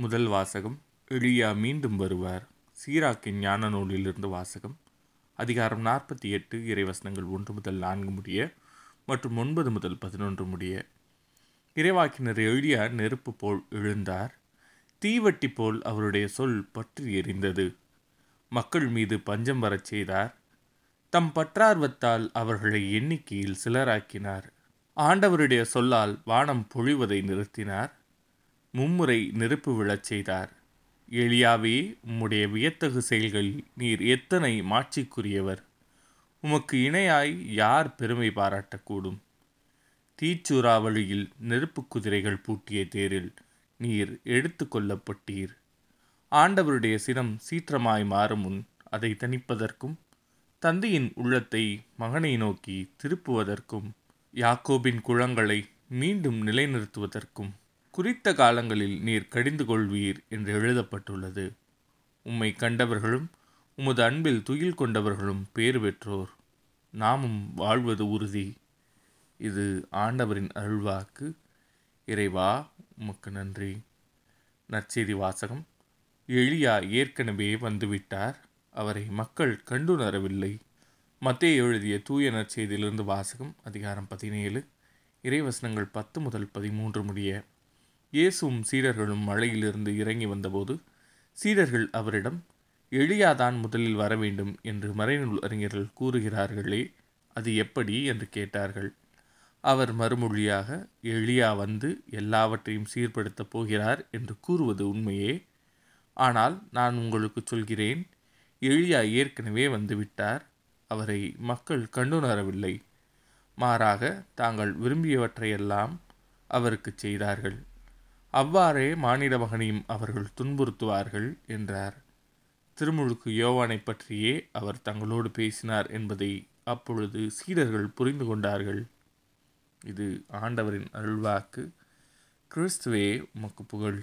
முதல் வாசகம் எளியா மீண்டும் வருவார். சீராக்கின் ஞான நூலிலிருந்து வாசகம் அதிகாரம் நாற்பத்தி எட்டு இறைவசனங்கள் ஒன்று முதல் நான்கு முடிய மற்றும் ஒன்பது முதல் பதினொன்று முடிய. இறைவாக்கினர் எளியா நெருப்பு போல் எழுந்தார். தீவட்டி போல் அவருடைய சொல் பற்றி எரிந்தது. மக்கள் மீது பஞ்சம் வரச் செய்தார். தம் பற்றார்வத்தால் அவர்களை எண்ணிக்கையில் சிலராக்கினார். ஆண்டவருடைய சொல்லால் வானம் பொழிவதை நிறுத்தினார். மும்முறை நெருப்பு விழச் செய்தார். எளியாவே உம்முடைய வியத்தகு செயல்களில் நீர் எத்தனை மாட்சிக்குரியவர். உமக்கு இணையாய் யார் பெருமை பாராட்டக்கூடும். தீச்சூறாவளியில் நெருப்பு குதிரைகள் பூட்டிய தேரில் நீர் எடுத்து கொள்ளப்பட்டீர். ஆண்டவருடைய சினம் சீற்றமாய் மாறும் முன் அதை தணிப்பதற்கும் தந்தையின் உள்ளத்தை மகனை நோக்கி திருப்புவதற்கும் யாக்கோபின் குளங்களை மீண்டும் நிலைநிறுத்துவதற்கும். குறித்த காலங்களில் நீர் கடிந்து கொள்வீர் என்று எழுதப்பட்டுள்ளது. உம்மை கண்டவர்களும் உமது அன்பில் துயில் கொண்டவர்களும் பேறு பெற்றோர். நாமும் வாழ்வது உறுதி. இது ஆண்டவரின் அருள்வாக்கு. இறைவா உமக்கு நன்றி. நற்செய்தி வாசகம். எளியா ஏற்கனவே வந்துவிட்டார். அவரை மக்கள் கண்டுணரவில்லை. மத்திய எழுதிய தூய நற்செய்தியிலிருந்து வாசகம் அதிகாரம் பதினேழு. இறைவசனங்கள் பத்து முதல் பதிமூன்று முடிய இயேசும் சீடர்களும் மழையிலிருந்து இறங்கி வந்தபோது சீடர்கள் அவரிடம் எளியாதான் முதலில் வர வேண்டும் என்று மறைநூல் அறிஞர்கள் கூறுகிறார்களே அது எப்படி என்று கேட்டார்கள். அவர் மறுமொழியாக எளியா வந்து எல்லாவற்றையும் சீர்படுத்தப் போகிறார் என்று கூறுவது உண்மையே? ஆனால் நான் உங்களுக்கு சொல்கிறேன் எளியா ஏற்கனவே வந்துவிட்டார் அவரை மக்கள் கண்டுணரவில்லை. மாறாக தாங்கள் விரும்பியவற்றையெல்லாம் அவருக்கு செய்தார்கள். அவ்வாறே மானிட மகனையும் அவர்கள் துன்புறுத்துவார்கள் என்றார். திருமுழுக்கு யோவானை பற்றியே அவர் தங்களோடு பேசினார் என்பதை அப்பொழுது சீடர்கள் புரிந்து கொண்டார்கள். இது ஆண்டவரின் அருள்வாக்கு. கிறிஸ்துவே உமக்கு புகழ்.